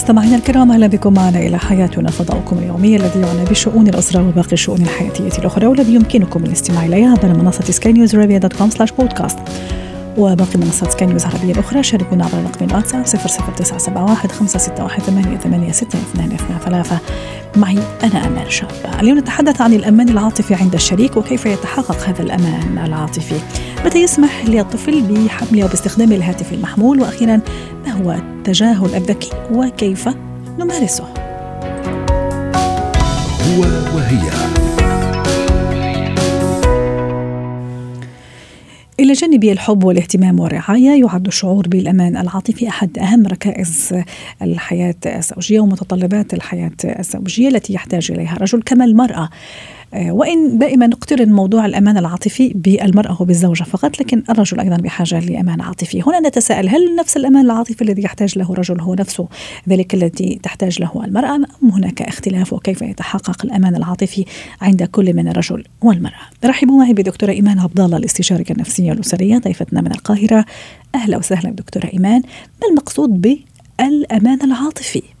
مستمعينا الكرام أهلا بكم معنا إلى حياتنا فضاؤكم اليومي الذي يعنى بشؤون الأسرة وباقي الشؤون الحياتية الأخرى والذي يمكنكم الاستماع إليها عبر منصة سكاي نيوز dot com slash podcast وباقي منصات سكاي نيوز العربية الأخرى شاركونا عبر رقم الواتساب 00971 561 ثلاثة. معي أنا أمان شاب اليوم نتحدث عن الأمان العاطفي عند الشريك وكيف يتحقق هذا الأمان العاطفي. متى يسمح للطفل بحمل أو باستخدام الهاتف المحمول؟ وأخيرا ما هو التجاهل الذكي؟ وكيف نمارسه؟ هو وهي. إلى جانب الحب والاهتمام والرعاية يعد الشعور بالأمان العاطفي أحد أهم ركائز الحياة الزوجية ومتطلبات الحياة الزوجية التي يحتاج إليها. الرجل كما المرأة وإن دائما نقترن موضوع الأمان العاطفي بالمرأة وبالزوجة فقط لكن الرجل أيضا بحاجة لأمان عاطفي. هنا نتساءل هل نفس الأمان العاطفي الذي يحتاج له الرجل هو نفسه ذلك الذي تحتاج له المرأة؟ أم هناك اختلاف؟ وكيف يتحقق الأمان العاطفي عند كل من الرجل والمرأة؟ رحبوا معي بدكتورة إيمان عبد الله الاستشارية النفسية الأسرية ضيفتنا من القاهرة. أهلا وسهلا دكتورة إيمان. ما المقصود بالأمان العاطفي؟ آه،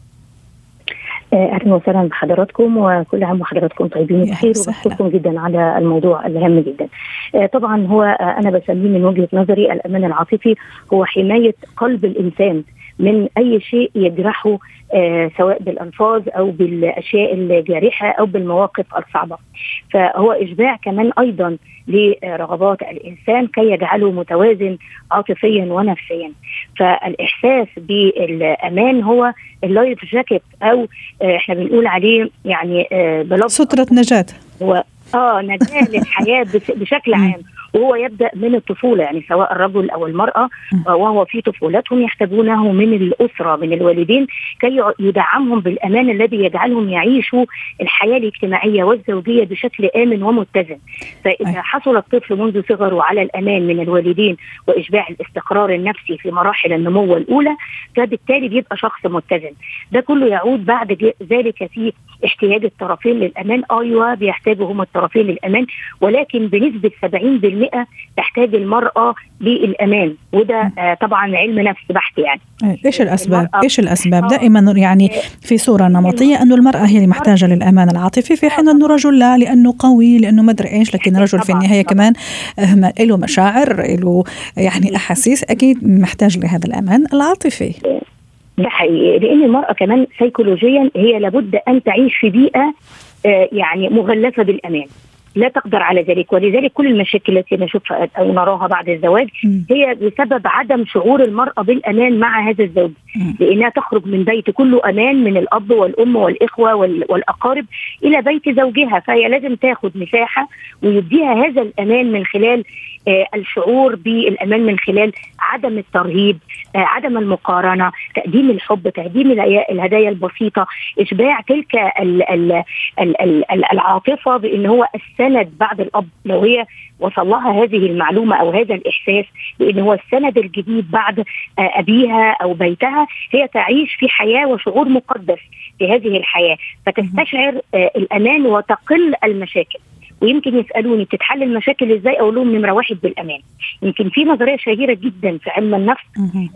أهلا وسهلا بحضراتكم وكل عام وحضراتكم طيبين بخير وبشكركم جدا على الموضوع الهام جدا. آه، طبعا هو آه، أنا بسميه من وجهة نظري الأمان العاطفي هو حماية قلب الإنسان من أي شيء يجرحه آه سواء بالالفاظ أو بالأشياء الجارحة أو بالمواقف الصعبة. فهو إشباع كمان أيضا لرغبات الإنسان كي يجعله متوازن عاطفيا ونفسيا. فالإحساس بالأمان هو اللايف جاكيت أو آه إحنا بنقول عليه يعني آه بلفظ سترة نجاة. هو آه نجاة للحياة بشكل عام وهو يبدأ من الطفولة يعني سواء الرجل أو المرأة وهو في طفولتهم يحتاجونه من الأسرة من الوالدين كي يدعمهم بالأمان الذي يجعلهم يعيشوا الحياة الاجتماعية والزوجية بشكل آمن ومتزن. فإذا حصل الطفل منذ صغره على الأمان من الوالدين وإشباع الاستقرار النفسي في مراحل النمو الأولى فبالتالي بيبقى شخص متزن. ده كله يعود بعد ذلك في احتياج الطرفين للأمان. أيوه بيحتاجوا الطرفين للأمان ولكن بنسبة 70% تحتاج المرأة للأمان وده آه طبعا علم نفس بحت يعني. إيه، إيش الأسباب؟ إيش الأسباب؟ دائما يعني في صورة نمطية انه المرأة هي اللي محتاجة للأمان العاطفي في حين انه الرجل لا لأنه قوي لأنه ما أدري إيش لكن الرجل في النهاية كمان آه، له مشاعر له يعني أحاسيس أكيد محتاج لهذا الأمان العاطفي. ده حقيقي لأن المرأة كمان سيكولوجيا هي لابد أن تعيش في بيئة آه، يعني مغلفة بالأمان. لا تقدر على ذلك. ولذلك كل المشاكل التي نشوفها أو نراها بعد الزواج هي بسبب عدم شعور المرأة بالأمان مع هذا الزوج. لإنها تخرج من بيت كله أمان من الأب والأم والإخوة والأقارب إلى بيت زوجها فهي لازم تاخذ مساحة ويديها هذا الأمان من خلال آه الشعور بالأمان من خلال عدم الترهيب آه عدم المقارنة تقديم الحب تقديم الهدايا البسيطة إشباع تلك ال ال ال ال العاطفة بإن هو السند بعد الأب. لو هي وصل لها هذه المعلومة أو هذا الإحساس بإن هو السند الجديد بعد آه أبيها أو بيتها هي تعيش في حياة وشعور مقدس في هذه الحياة فتستشعر آه الأمان وتقل المشاكل. ويمكن يسألوني بتتحل المشاكل إزاي؟ أقول لهم نمرة واحد بالأمان. يمكن في نظرية شهيرة جدا في علم النفس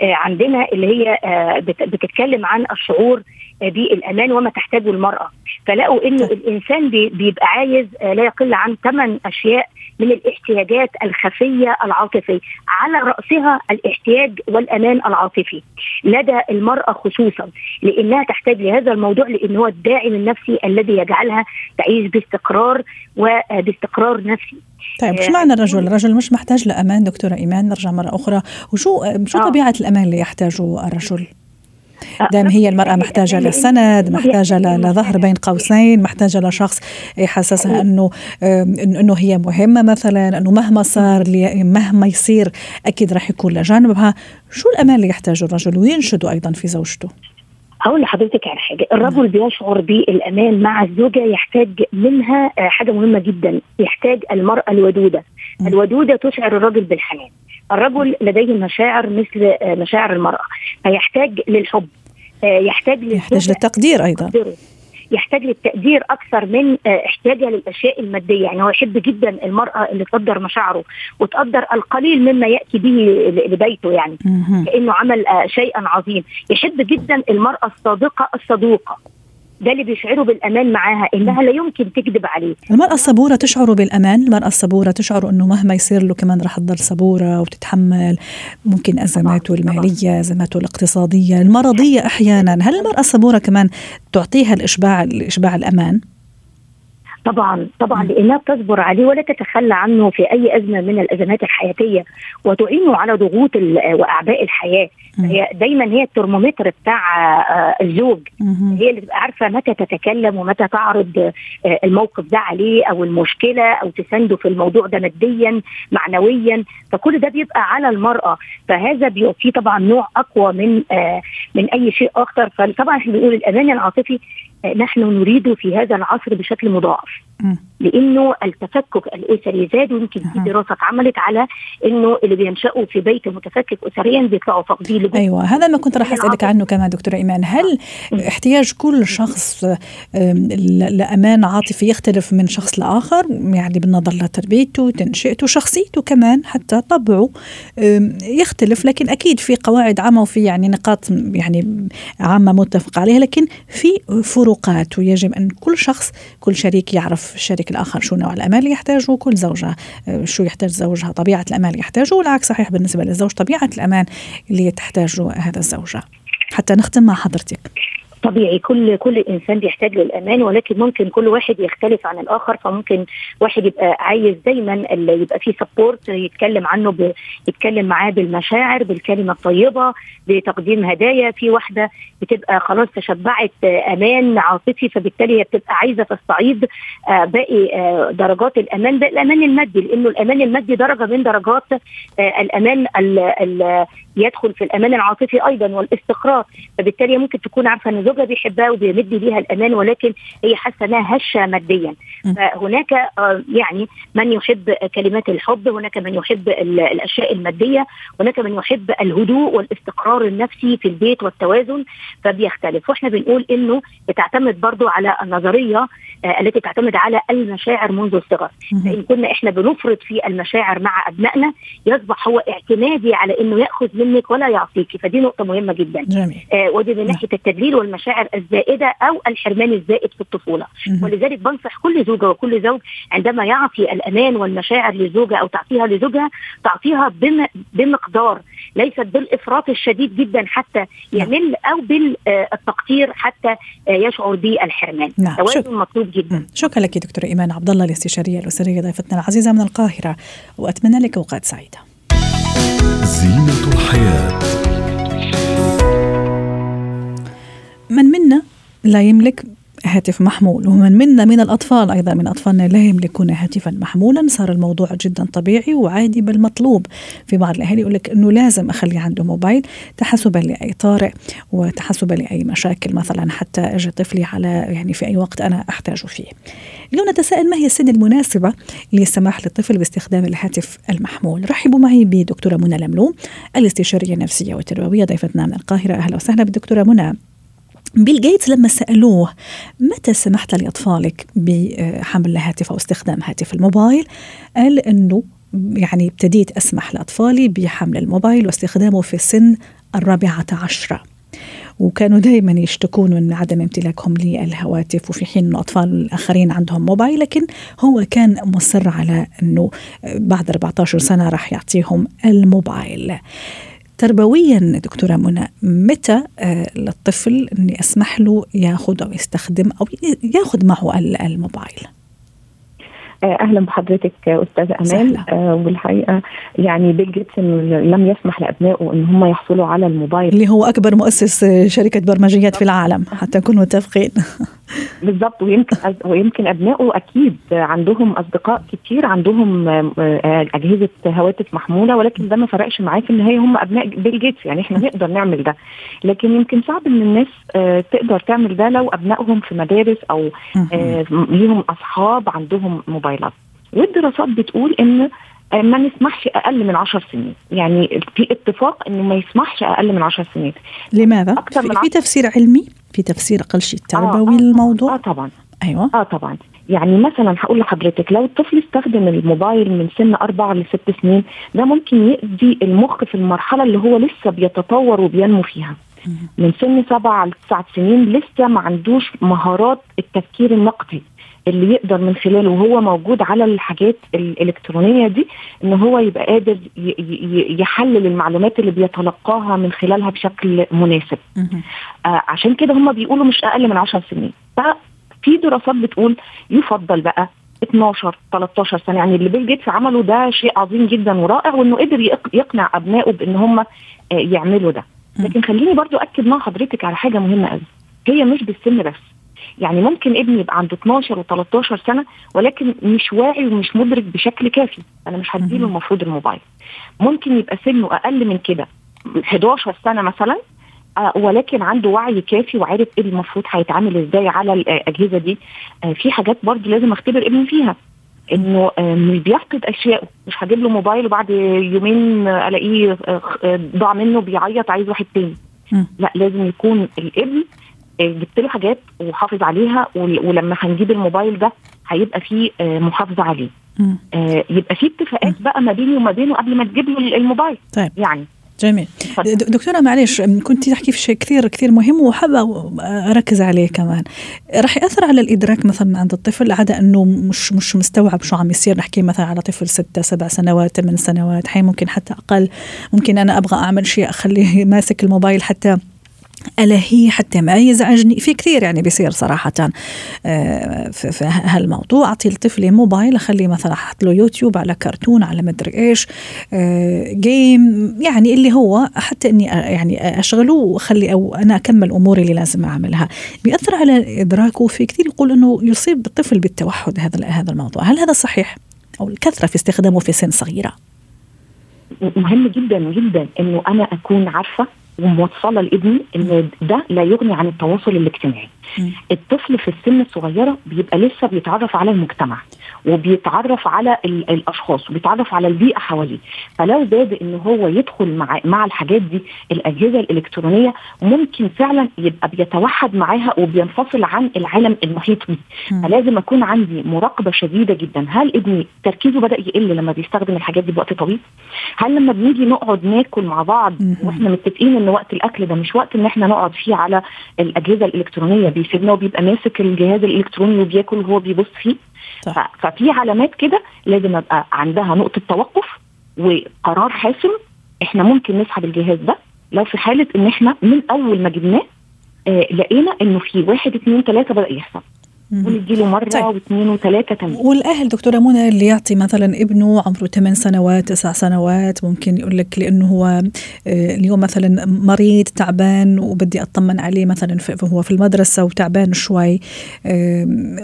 آه عندنا اللي هي آه بتتكلم عن الشعور بالأمان وما تحتاجه المرأة. فلقوا انه الإنسان بيبقى عايز لا يقل عن ثمان أشياء من الاحتياجات الخفية العاطفية على رأسها الاحتياج والأمان العاطفي. لدى المرأة خصوصا لأنها تحتاج لهذا الموضوع لأن هو الداعم النفسي الذي يجعلها تعيش باستقرار وباستقرار نفسي. طيب شو معنى الرجل؟ الرجل مش محتاج لأمان دكتورة إيمان نرجع مرة أخرى. وشو شو طبيعة الأمان اللي يحتاجه الرجل؟ دام هي المرأة محتاجة لسند محتاجة لظهر بين قوسين محتاجة لشخص يحسسها أنه أنه هي مهمة مثلا أنه مهما صار مهما يصير أكيد راح يكون لجانبها. شو الأمان اللي يحتاجه الرجل وينشده أيضا في زوجته؟ هقول لحضرتك على حاجة. الرجل بيشعر بالأمان مع الزوجة يحتاج منها حاجة مهمة جدا يحتاج المرأة الودودة. الودودة تشعر الرجل بالحنان. الرجل لديه مشاعر مثل آه، مشاعر المرأة. فيحتاج للحب آه، يحتاج يحتاج للتقدير أيضا. يحتاج للتقدير أكثر من احتياجها للأشياء المادية. يعني هو يحب جدا المرأة اللي تقدر مشاعره وتقدر القليل مما يأتي به لبيته يعني. كانه عمل شيئا عظيم. يحب جدا المرأة الصادقه الصدوقة. ده اللي بيشعره بالأمان معاها إنها لا يمكن تكذب عليه. المرأة الصبورة تشعر بالأمان المرأة الصبورة تشعر إنه مهما يصير له كمان رح تضل صبورة وتتحمل ممكن أزماته المالية أزماته الاقتصادية المرضية أحيانا. هل المرأة الصبورة كمان تعطيها الإشباع الاشباع الأمان؟ طبعا طبعا لأنها بتصبر عليه ولا تتخلى عنه في أي أزمة من الأزمات الحياتية وتعينه على ضغوط وأعباء الحياة. هي دايما هي الترمومتر بتاع آه، الزوج. هي اللي تبقى عارفة متى تتكلم ومتى تعرض آه، الموقف ده عليه أو المشكلة أو تسنده في الموضوع ده ماديا معنويا. فكل ده بيبقى على المرأة. فهذا بيعطيه طبعا نوع أقوى من آه، من أي شيء آخر. فطبعا إحنا بنقول الأمان العاطفي نحن نريده في هذا العصر بشكل مضاعف. لأنه التفكك الأسري زاد ويمكن في دراسة اتعملت على إنه اللي بينشأوا في بيت متفكك اسريا بيطلعوا فاقدين أيوه هذا ما كنت راح أسألك عنه كمان دكتورة إيمان. هل احتياج كل شخص لأمان عاطفي يختلف من شخص لآخر؟ يعني بالنظر لتربيته تنشئته شخصيته كمان حتى طبعه يختلف. لكن أكيد في قواعد عامة وفي يعني نقاط يعني عامة متفق عليها. لكن في فروقات ويجب أن كل شخص كل شريك يعرف الشريك الآخر شو نوع الامان اللي يحتاجه كل زوجة شو يحتاج زوجها طبيعة الامان اللي يحتاجه والعكس صحيح بالنسبة للزوج طبيعة الامان اللي تحتاجه هذا الزوجة. حتى نختم مع حضرتك. طبيعي كل كل إنسان بيحتاج للأمان ولكن ممكن كل واحد يختلف عن الآخر فممكن واحد يبقى عايز دايما يبقى فيه سبورت يتكلم عنه ب... يتكلم معاه بالمشاعر بالكلمة الطيبة بتقديم هدايا. في واحدة بتبقى خلاص تشبعت أمان عاطفي فبالتالي هي بتبقى عايزة تستعيد آه، باقي آه، درجات الأمان باقي الامان المادي لأنه الأمان المادي درجة من درجات آه، الأمان ال يدخل في الأمان العاطفي أيضا والاستقرار فبالتالي ممكن تكون عارفة إن زوجها بيحبها وبيمد ليها الأمان ولكن هي حاسة إنها هشة ماديا. فهناك آه، يعني من يحب كلمات الحب هناك من يحب الأشياء المادية هناك من يحب الهدوء والاستقرار النفسي في البيت والتوازن فبيختلف. وإحنا بنقول إنه بتعتمد برضو على النظرية آه، التي تعتمد على المشاعر منذ الصغر. فإن كنا إحنا بنفرط في المشاعر مع أبنائنا يصبح هو اعتمادي على إنه يأخذ منك ولا يعطيك. فدي نقطة مهمة جدا. جميل. آه ودي من ناحية التدليل والمشاعر الزائدة أو الحرمان الزائد في الطفولة. مم. ولذلك بنصح كل زوجة وكل زوج عندما يعطي الأمان والمشاعر لزوجه أو تعطيها لزوجها تعطيها بم بمقدار. ليست بالإفراط الشديد جدا حتى يمل أو بالتقدير حتى يشعر بالحرمان. نعم. توازن مطلوب جدا. شكرا لك دكتورة إيمان عبد الله الاستشارية الأسرية ضيفتنا العزيزة. من القاهرة وأتمنى لك أوقات سعيدة. زينة الحياة. من منا لا يملك هاتف محمول. ومن منا من الأطفال أيضا من أطفالنا لا يملكون هاتفا محمولا. صار الموضوع جدا طبيعي وعادي بل مطلوب في بعض الأهالي يقول لك أنه لازم أخلي عنده موبايل تحسبا لأي طارئ وتحسبا لأي مشاكل مثلا حتى أجي طفلي على يعني في أي وقت أنا أحتاجه فيه. اليوم نتساءل ما هي السن المناسبة للسماح للطفل باستخدام الهاتف المحمول. رحبوا معي بدكتورة منى لملوم الاستشارية النفسية والتربوية ضيفتنا من القاهرة. أهلا وسهلا بالدكتورة منى. بيل جيتس لما سألوه متى سمحت لأطفالك بحمل هاتف أو استخدام هاتف الموبايل قال أنه يعني ابتديت أسمح لأطفالي بحمل الموبايل واستخدامه في سن الرابعة عشرة وكانوا دائما يشتكون من عدم امتلاكهم للهواتف وفي حين إنه أطفال الآخرين عندهم موبايل لكن هو كان مصر على إنه بعد 14 سنة راح يعطيهم الموبايل. تربويا دكتورة منى متى آه، للطفل أني أسمح له ياخذ أو يستخدم أو ياخذ معه الموبايل؟ آه، أهلا بحضرتك أستاذة امال آه والحقيقة يعني بيل جيتس لم يسمح لأبنائه إن هم يحصلوا على الموبايل. اللي هو أكبر مؤسس شركة برمجيات في العالم. حتى نكون متفقين. بالظبط. ويمكن ويمكن أبنائه أكيد عندهم أصدقاء كتير عندهم أجهزة هواتف محمولة ولكن ده ما فرقش معاه في النهاية. هم أبناء بيل جيتس يعني إحنا نقدر نعمل ده. لكن يمكن صعب إن الناس آه، تقدر تعمل ده لو أبنائهم في مدارس أو آه، ليهم أصحاب عندهم موبايلات. والدراسات بتقول إن ما نسمحش أقل من 10 سنين. يعني في اتفاق إنه ما يسمحش أقل من 10 سنين. لماذا؟ أكثر من في تفسير علمي في تفسير أقل شيء تربوي آه للموضوع آه طبعا. أيوه. آه طبعا. يعني مثلا هقول لحضرتك لو الطفل استخدم الموبايل من سن أربعة لست سنين ده ممكن يأذي المخ في المرحلة اللي هو لسه بيتطور وبينمو فيها. من سن سبعة لتسعة سنين لسه ما عندوش مهارات التفكير النقدي. اللي يقدر من خلاله وهو موجود على الحاجات الإلكترونية دي إن هو يبقى قادر يحلل المعلومات اللي بيتلقاها من خلالها بشكل مناسب. آه عشان كده هم بيقولوا مش أقل من 10 سنين. ففي دراسات بتقول يفضل بقى 12 13 سنة. يعني اللي بيل جيتس عمله ده شيء عظيم جدا ورائع وإنه قدر يقنع أبنائه بإن هم آه، يعملوا ده. لكن خليني برضو أكد مع حضرتك على حاجة مهمة قوي. هي مش بالسن بس. يعني ممكن ابني يبقى عنده 12 و13 سنة ولكن مش واعي ومش مدرك بشكل كافي. أنا مش هديله المفروض الموبايل. ممكن يبقى سنه أقل من كده 11 سنة مثلا آه ولكن عنده وعي كافي وعارف إيه المفروض هيتعامل إزاي على الأجهزة دي. آه في حاجات برضه لازم أختبر ابني فيها. إنه آه مش بيفقد اشيائه مش هجيب له موبايل وبعد يومين ألاقيه آه، ضاع منه بيعيط عايز واحد تاني. لا لازم يكون الابن آه، جبت له حاجات وحافظ عليها ولما هنجيب الموبايل ده هيبقى فيه آه، محافظة عليه. آه يبقى في اتفاقات بقى ما بيني وما بينه قبل ما تجيب له الموبايل. طيب. يعني. جميل. دكتورة معلش كنت تحكي في شيء كثير كثير مهم وحابة أركز عليه كمان. راح يأثر على الإدراك مثلا عند الطفل؟ عدا أنه مش مش مستوعب شو عم يصير؟ نحكي مثلا على طفل ستة سبع سنوات ثمان سنوات حين ممكن حتى أقل. ممكن أنا أبغى أعمل شيء أخليه ماسك الموبايل حتى ألهي حتى ما يزعجني في كثير يعني بيصير صراحة آه، في هالموضوع. أعطي لطفلي موبايل أخليه مثلا أحط له يوتيوب على كرتون على مدري إيش جيم آه، يعني اللي هو حتى إني يعني أشغله وأخلي أو أنا أكمل أموري اللي لازم أعملها. بيأثر على إدراكه في كثير يقول إنه يصيب الطفل بالتوحد هذا هذا الموضوع. هل هذا صحيح؟ أو الكثرة في استخدامه في سن صغيرة. مهم جدا جدا إنه أنا أكون عارفة وموصلة لابني إن ده لا يغني عن التواصل الاجتماعي. الطفل في السن الصغيرة بيبقى لسه بيتعرف على المجتمع وبيتعرف على الأشخاص وبيتعرف على البيئة حواليه. فلو بادئ إن هو يدخل مع مع الحاجات دي الأجهزة الإلكترونية ممكن فعلا يبقى بيتوحد معاها وبينفصل عن العالم المحيط بيه. فلازم أكون عندي مراقبة شديدة جدا. هل ابني تركيزه بدأ يقل لما بيستخدم الحاجات دي بوقت طويل؟ هل لما بنيجي نقعد ناكل مع بعض وإحنا متفقين إن وقت الأكل ده مش وقت إن إحنا نقعد فيه على الأجهزة الإلكترونية بيسيبنا وبيبقى ماسك الجهاز الإلكتروني وبياكل وهو بيبص فيه؟ صح. ففي علامات كده لازم أبقى عندها نقطة توقف وقرار حاسم إحنا ممكن نسحب الجهاز ده لو في حالة إن إحنا من أول ما جبناه آه لقينا إنه في واحد اثنين ثلاثة بدأ يحصل ونديله مرة طيب. واثنين وثلاثة كمان والأهل دكتورة منى اللي يعطي مثلا ابنه عمره 8 سنوات 9 سنوات ممكن يقول لك لأنه هو آه، اليوم مثلا مريض تعبان وبدي أطمن عليه مثلا هو في المدرسة وتعبان شوي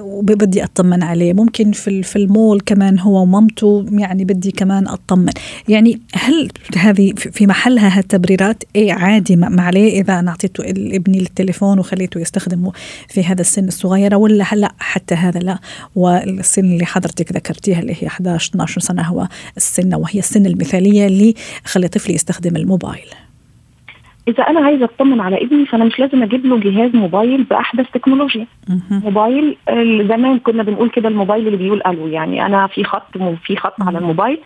وبدي أطمن عليه. ممكن في في المول كمان هو ومامته يعني بدي كمان أطمن. يعني هل هذه في محلها هالتبريرات؟ إيه عادي ما عليه إذا أنا أعطيته ابني التليفون وخليته يستخدمه في هذا السن الصغيره ولا هل لا حتى هذا لا. والسن اللي حضرتك ذكرتيها اللي هي 11 12 سنة هو السن وهي السن المثالية اللي خلي طفلي يستخدم الموبايل. إذا أنا عايزة أطمن على ابني فأنا مش لازم أجيب له جهاز موبايل بأحدث تكنولوجيا. موبايل زمان كنا بنقول كده الموبايل اللي بيقول ألو يعني أنا في خط في خط على الموبايل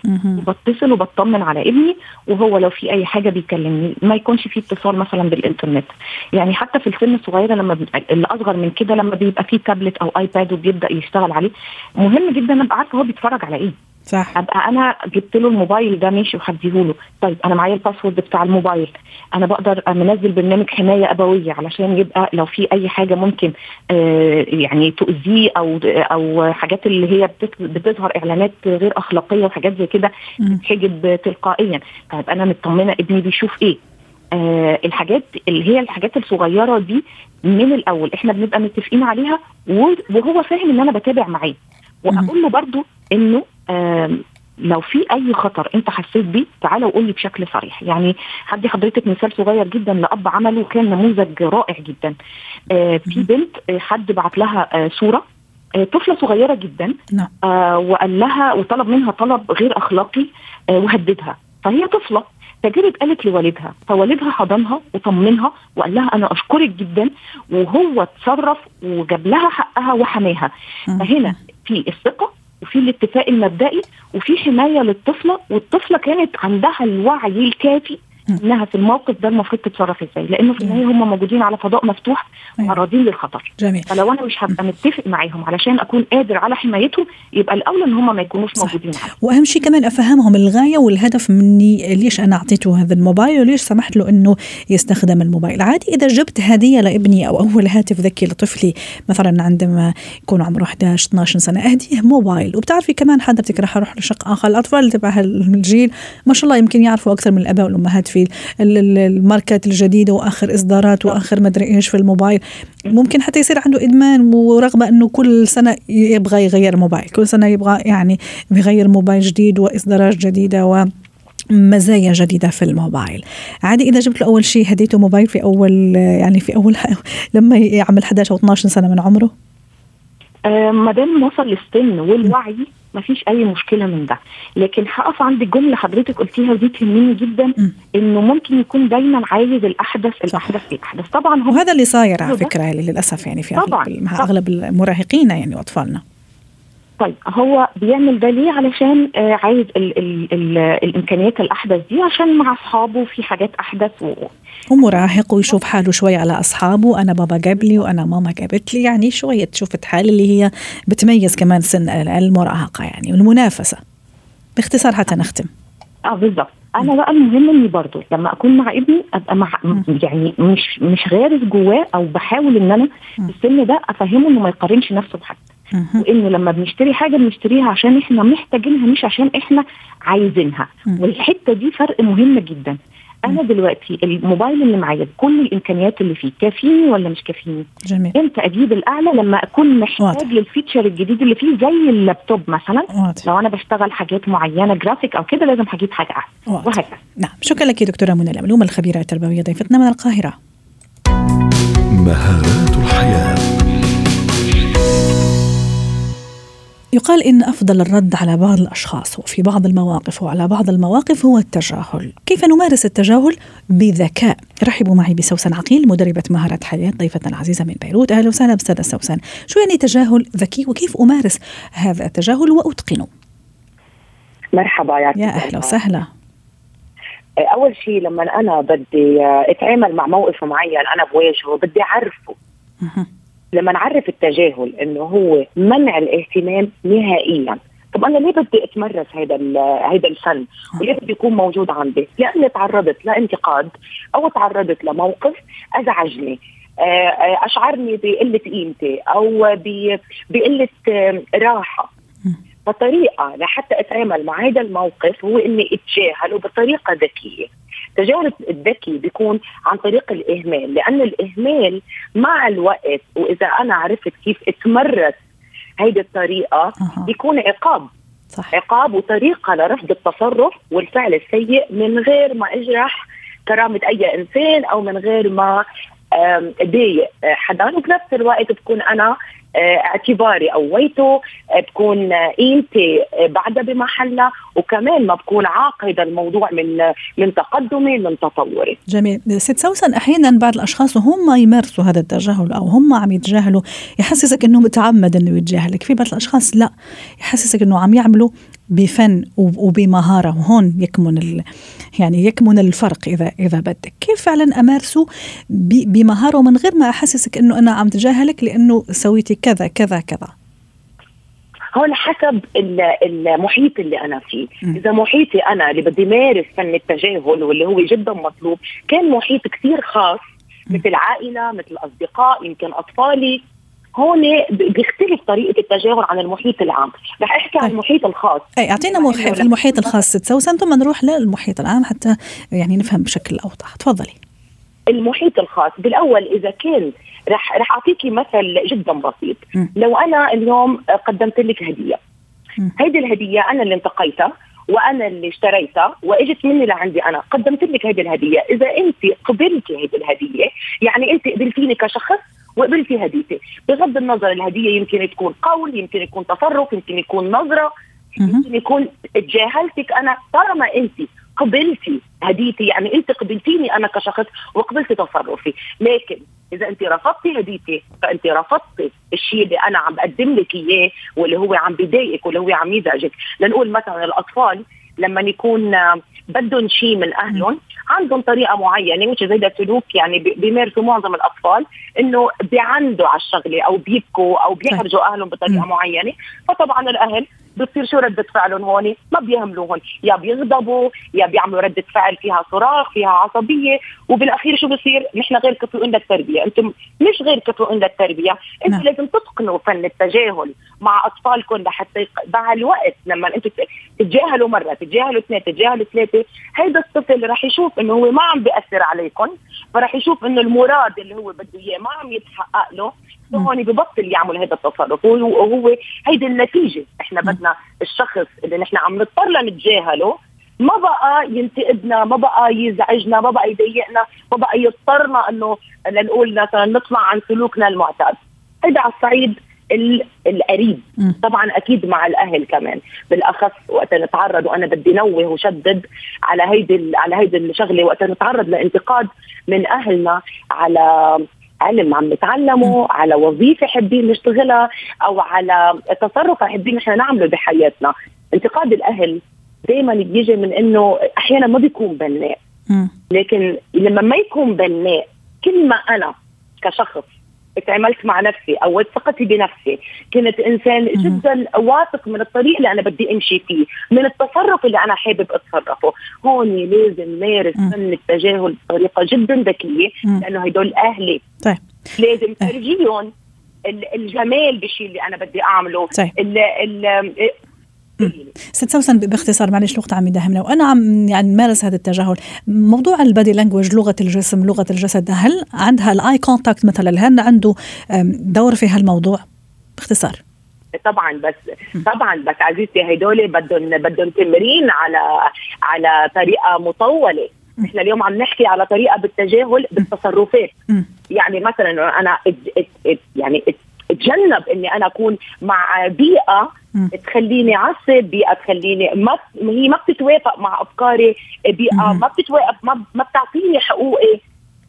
وبتصل وبطمن على ابني وهو لو في أي حاجة بيكلمني. ما يكونش في اتصال مثلا بالإنترنت. يعني حتى في السن الصغيرة لما اللي أصغر من كده لما بيبقى في تابلت أو آيباد وبيبدأ يشتغل عليه مهم جدا أبقى عارفة هو بيتفرج على إيه. صح. أبقى أنا جبت له الموبايل ده ماشي وهديه له طيب أنا معايا ال password بتاع الموبايل. أنا بقدر أنزل برنامج حماية أبوية علشان يبقى لو في أي حاجة ممكن آه يعني تؤذيه أو أو حاجات اللي هي بتظهر إعلانات غير أخلاقية وحاجات زي كده تتحجب تلقائيا. طيب أنا مطمنة ابني بيشوف إيه؟ آه الحاجات اللي هي الحاجات الصغيرة دي من الأول إحنا بنبقى متفقين عليها وهو فاهم إن أنا بتابع معاه. وأقول له برضو إنه لو في أي خطر أنت حسيت بيه تعالى وقول لي بشكل صريح. يعني هدي حضرتك مثال صغير جدا لأب عمله كان نموذج رائع جدا. آه في بنت آه حد بعت لها آه صورة آه طفلة صغيرة جدا نعم. آه وقال لها وطلب منها طلب غير أخلاقي آه وهددها. فهي طفلة فجرت قالت لوالدها فوالدها حضنها وطمنها وقال لها أنا أشكرك جدا وهو اتصرف وجاب لها حقها وحماها. فهنا في الثقة وفي الاتفاق المبدئي وفي حماية للطفلة والطفلة كانت عندها الوعي الكافي إنها في الموقف ده المفروض تتصرف إزاي؟ لأنه في النهاية هم موجودين على فضاء مفتوح معرضين للخطر. جميل. فلو أنا مش هبقى متفق معاهم علشان أكون قادر على حمايتهم يبقى الأولى إن هم ما يكونوش صح. موجودين معي. وأهم شيء كمان أفهمهم الغاية والهدف مني ليش أنا أعطيته هذا الموبايل وليش سمحت له إنه يستخدم الموبايل؟ عادي إذا جبت هدية لابني أو أول هاتف ذكي لطفلي مثلا عندما يكون عمره 11 12 سنة أهديه موبايل. وبتعرفي كمان حضرتك راح أروح لشق آخر الأطفال تبع هالجيل ما شاء الله يمكن يعرفوا أكثر من الأباء والأمهات في الماركات الجديدة وآخر إصدارات وآخر مدري إيش في الموبايل. ممكن حتى يصير عنده إدمان ورغبه إنه كل سنة يبغى يغير موبايل كل سنة يبغى يعني يغير موبايل جديد وإصدارات جديدة و مزايا جديدة في الموبايل. عادي إذا جبت له أول شيء هديته موبايل في أول يعني في أول لما يعمل 11 أو 12 سنة من عمره؟ آه ما دام وصل للسن والوعي ما فيش أي مشكلة من ده. لكن هقف عند الجمله حضرتك قلتيها ودي تهمني جدا م. إنه ممكن يكون دايما عايز الأحدث الأحدث الأحدث. طبعا هو وهذا اللي صاير على فكرة للأسف يعني في اغلب مع أغلب المراهقين يعني وأطفالنا. طيب هو بيعمل ده ليه؟ علشان آه عايز ال ال ال الإمكانيات الأحدث دي عشان مع أصحابه في حاجات أحدث و... ومراهق ويشوف حاله شوي على أصحابه أنا بابا جاب لي وأنا ماما جابت لي يعني شوية شفت حالي اللي هي بتميز كمان سن المراهقة يعني والمنافسة. باختصار حتى نختم. آه بالظبط أنا بقى المهم إني برضه لما أكون مع ابني أبقى مع يعني مش مش غارس جواه أو بحاول إن أنا في السن ده أفهمه إنه ما يقارنش نفسه بحد. وانه لما بنشتري حاجة بنشتريها عشان إحنا محتاجينها مش عشان إحنا عايزينها. والحتة دي فرق مهم جدا. أنا دلوقتي الموبايل اللي معايا بكل الإمكانيات اللي فيه كافيني ولا مش كافيني؟ جميل. إمتى أجيب الأعلى؟ لما أكون محتاج واضح. لل feature الجديد اللي فيه زي اللابتوب مثلا. واضح. لو أنا بشتغل حاجات معينة جرافيك أو كده لازم هجيب حاجة احسن وهكذا. نعم. شكرا لك يا دكتورة منى العلوم الخبيرة التربوية ضيفتنا من القاهرة. مهارات الحياة. يقال إن أفضل الرد على بعض الأشخاص وفي بعض المواقف وعلى بعض المواقف هو التجاهل. كيف نمارس التجاهل؟ بذكاء. رحبوا معي بسوسن عقيل مدربة مهارات حياة ضيفتنا العزيزة من بيروت. أهلا وسهلا بأستاذة سوسن. شو يعني تجاهل ذكي وكيف أمارس هذا التجاهل وأتقنه؟ مرحبا يا أهلا وسهلا. أول شيء لما أنا بدي أتعامل مع موقف معين أنا بواجهه بدي أعرفه. لما نعرف التجاهل إنه هو منع الاهتمام نهائيا. طب أنا ليه بدي أتمرس هذا هذا الفن؟ وليه بدي يكون موجود عندي؟ لاني تعرضت لانتقاد أو تعرضت لموقف أزعجني. أشعرني بقلة قيمتي أو بقلة راحة. فطريقة لحتى أتعامل مع هذا الموقف هو إني أتجاهله بطريقة ذكية. التجاهل الذكي بيكون عن طريق الإهمال لأن الإهمال مع الوقت وإذا أنا عرفت كيف أتمرس هيدي الطريقة أه. بيكون عقاب صح. عقاب وطريقة لرفض التصرف والفعل السيء من غير ما أجرح كرامة أي إنسان أو من غير ما ضايق حدا وفي نفس الوقت بكون أنا اعتباري قويته بكون قيمتي بعدها بمحلها وكمان ما بكون عاقد الموضوع من من تقدمي من تطوري. جميل. ست سوسن أحيانا بعض الأشخاص وهم يمارسوا هذا التجاهل أو هم عم يتجاهلوا يحسسك إنه متعمد إنه يتجاهلك. في بعض الأشخاص لا يحسسك إنه عم يعملوا بفن وبمهارة وهون يكمن ال يعني يكمن الفرق إذا إذا بدك. كيف فعلا أمارسه بمهارة ومن غير ما أحسسك إنه أنا عم تجاهلك؟ لأنه سويتي كذا كذا كذا. هون حسب المحيط اللي أنا فيه. م. إذا محيطي أنا اللي بدي مارس فن التجاهل واللي هو جدا مطلوب كان محيط كثير خاص م. مثل عائلة مثل أصدقاء يمكن أطفالي. هون بيختلف طريقة التجاهل عن المحيط العام. رح أحكي عن المحيط الخاص. أي أعطينا مح... في المحيط الخاص. ست سوسن ثم نروح للمحيط العام حتى يعني نفهم بشكل أوضح. تفضلي. المحيط الخاص بالأول إذا كان رح رح أعطيكي مثل جدا بسيط. لو أنا اليوم قدمت لك هدية. هيدي الهدية أنا اللي انتقيتها وأنا اللي اشتريتها وإجت مني لعندي أنا. قدمت لك هذه الهدية. إذا أنت قبلتي هذه الهدية يعني أنت قبلتيني كشخص وقبلتي هديتي. بغض النظر الهدية يمكن تكون قول يمكن يكون تصرف يمكن يكون نظرة. يمكن يكون تجاهلتك أنا. طالما أنت قبلتي هديتي يعني أنت قبلتيني أنا كشخص وقبلتي تصرفي. لكن إذا أنت رفضتي هديتي فأنت رفضتي الشيء اللي أنا عم بقدم لك إياه واللي هو عم بضايقك واللي هو عم يزعجك. لنقول مثلا الأطفال لما يكون بدهم شيء من أهلهم عندهم طريقة معينة وش هيدا سلوك يعني بي- بيمارسوا معظم الأطفال إنه بيعندوا على الشغلة أو بيبكوا أو بيحرجوا أهلهم بطريقة. معينة. فطبعا الأهل بتصير شو ردة فعلهم هون ما بيهملوهم. يا بيغضبوا يا بيعملوا ردة فعل فيها صراخ فيها عصبية. وبالأخير شو بصير؟ نحن غير كفؤين للتربية أنتم مش غير كفؤين للتربية أنتم نعم. لازم تتقنوا فن التجاهل. مع أطفالكم لحتى مع الوقت لما أنتم ت- تتجاهلوا مرة تتجاهلوا اثنين تتجاهلوا ثلاثة هيدا الطفل رح يشوف إنه هو ما عم بيأثر عليكم فرح يشوف إنه المراد اللي هو بده إياه ما عم يتحقق له هون ببطل يعمل هذا التصرف. وهو هيدي النتيجة. إحنا بدنا الشخص اللي نحن عم نضطر لنتجاهله ما بقى ينتقدنا ما بقى يزعجنا ما بقى يضايقنا ما بقى يضطرنا إنه لنقول مثلا نطلع عن سلوكنا المعتاد. هيدا على الصعيد. ال- القريب. طبعا أكيد مع الأهل كمان. بالأخص وقت نتعرض وأنا بدي نوه وشدد على هيدي على هيدي الشغلة وقت نتعرض لانتقاد من أهلنا على علم عم نتعلمه على وظيفة حابين نشتغلها أو على تصرف حابين نحن نعمله بحياتنا. انتقاد الأهل دائما بيجي من إنه أحيانا ما بيكون بناء. لكن لما ما يكون بناء كل ما أنا كشخص اتعاملت مع نفسي أو ثقتي بنفسي كنت إنسان. جدا واثق من الطريق اللي أنا بدي أمشي فيه من التصرف اللي أنا حابب أتصرفه هون لازم مارس. فن التجاهل بطريقة جدا ذكية. لأنه هدول أهلي طيب لازم فرجيهم ال- الجمال بالشيء اللي أنا بدي أعمله طيب. ال ال ست سوسن باختصار معلش الوقت عم يداهمنا. وأنا عم يعني نمارس هذا التجاهل. موضوع ال body language لغة الجسم لغة الجسد هل عندها ال eye contact مثلا؟ هل عنده دور في هالموضوع؟ باختصار. طبعا بس طبعا بس عزيزتي هدول بدهم بدهم تمرين على على طريقة مطولة. إحنا اليوم عم نحكي على طريقة بالتجاهل بالتصرفات. يعني مثلا أنا ات ات ات يعني ات اتجنب إني أنا أكون مع بيئة. تخليني عصب بيئة تخليني ما هي ما بتتوافق مع أفكاري بيئة. ما بتتوافق ما, ما بتعطيني حقوقي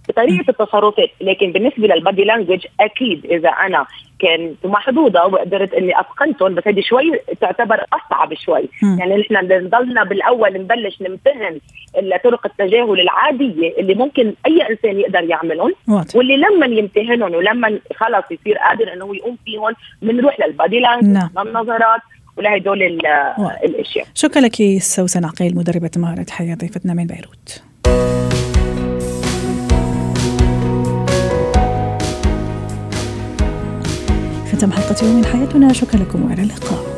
بطريقة التصرفات لكن بالنسبة للبادي لانجوج أكيد إذا أنا كنت محظوظة وقدرت إني أتقنتهم بس هذه شوي تعتبر أصعب شوي مم. يعني نحن نضلنا بالأول نبلش نمتهن طرق التجاهل العادية اللي ممكن أي إنسان يقدر يعملهم واضح واللي لما يمتهنهم ولما خلص يصير قادر إنه يقوم فيهم بنروح للبادي لانجوج نعم. للنظرات ولهدول. الأشياء شكرا لك سوسن عقيل مدربة مهارة حياة ضيفتنا من بيروت ختم حلقة يوم من حياتنا. شكرا لكم وإلى اللقاء.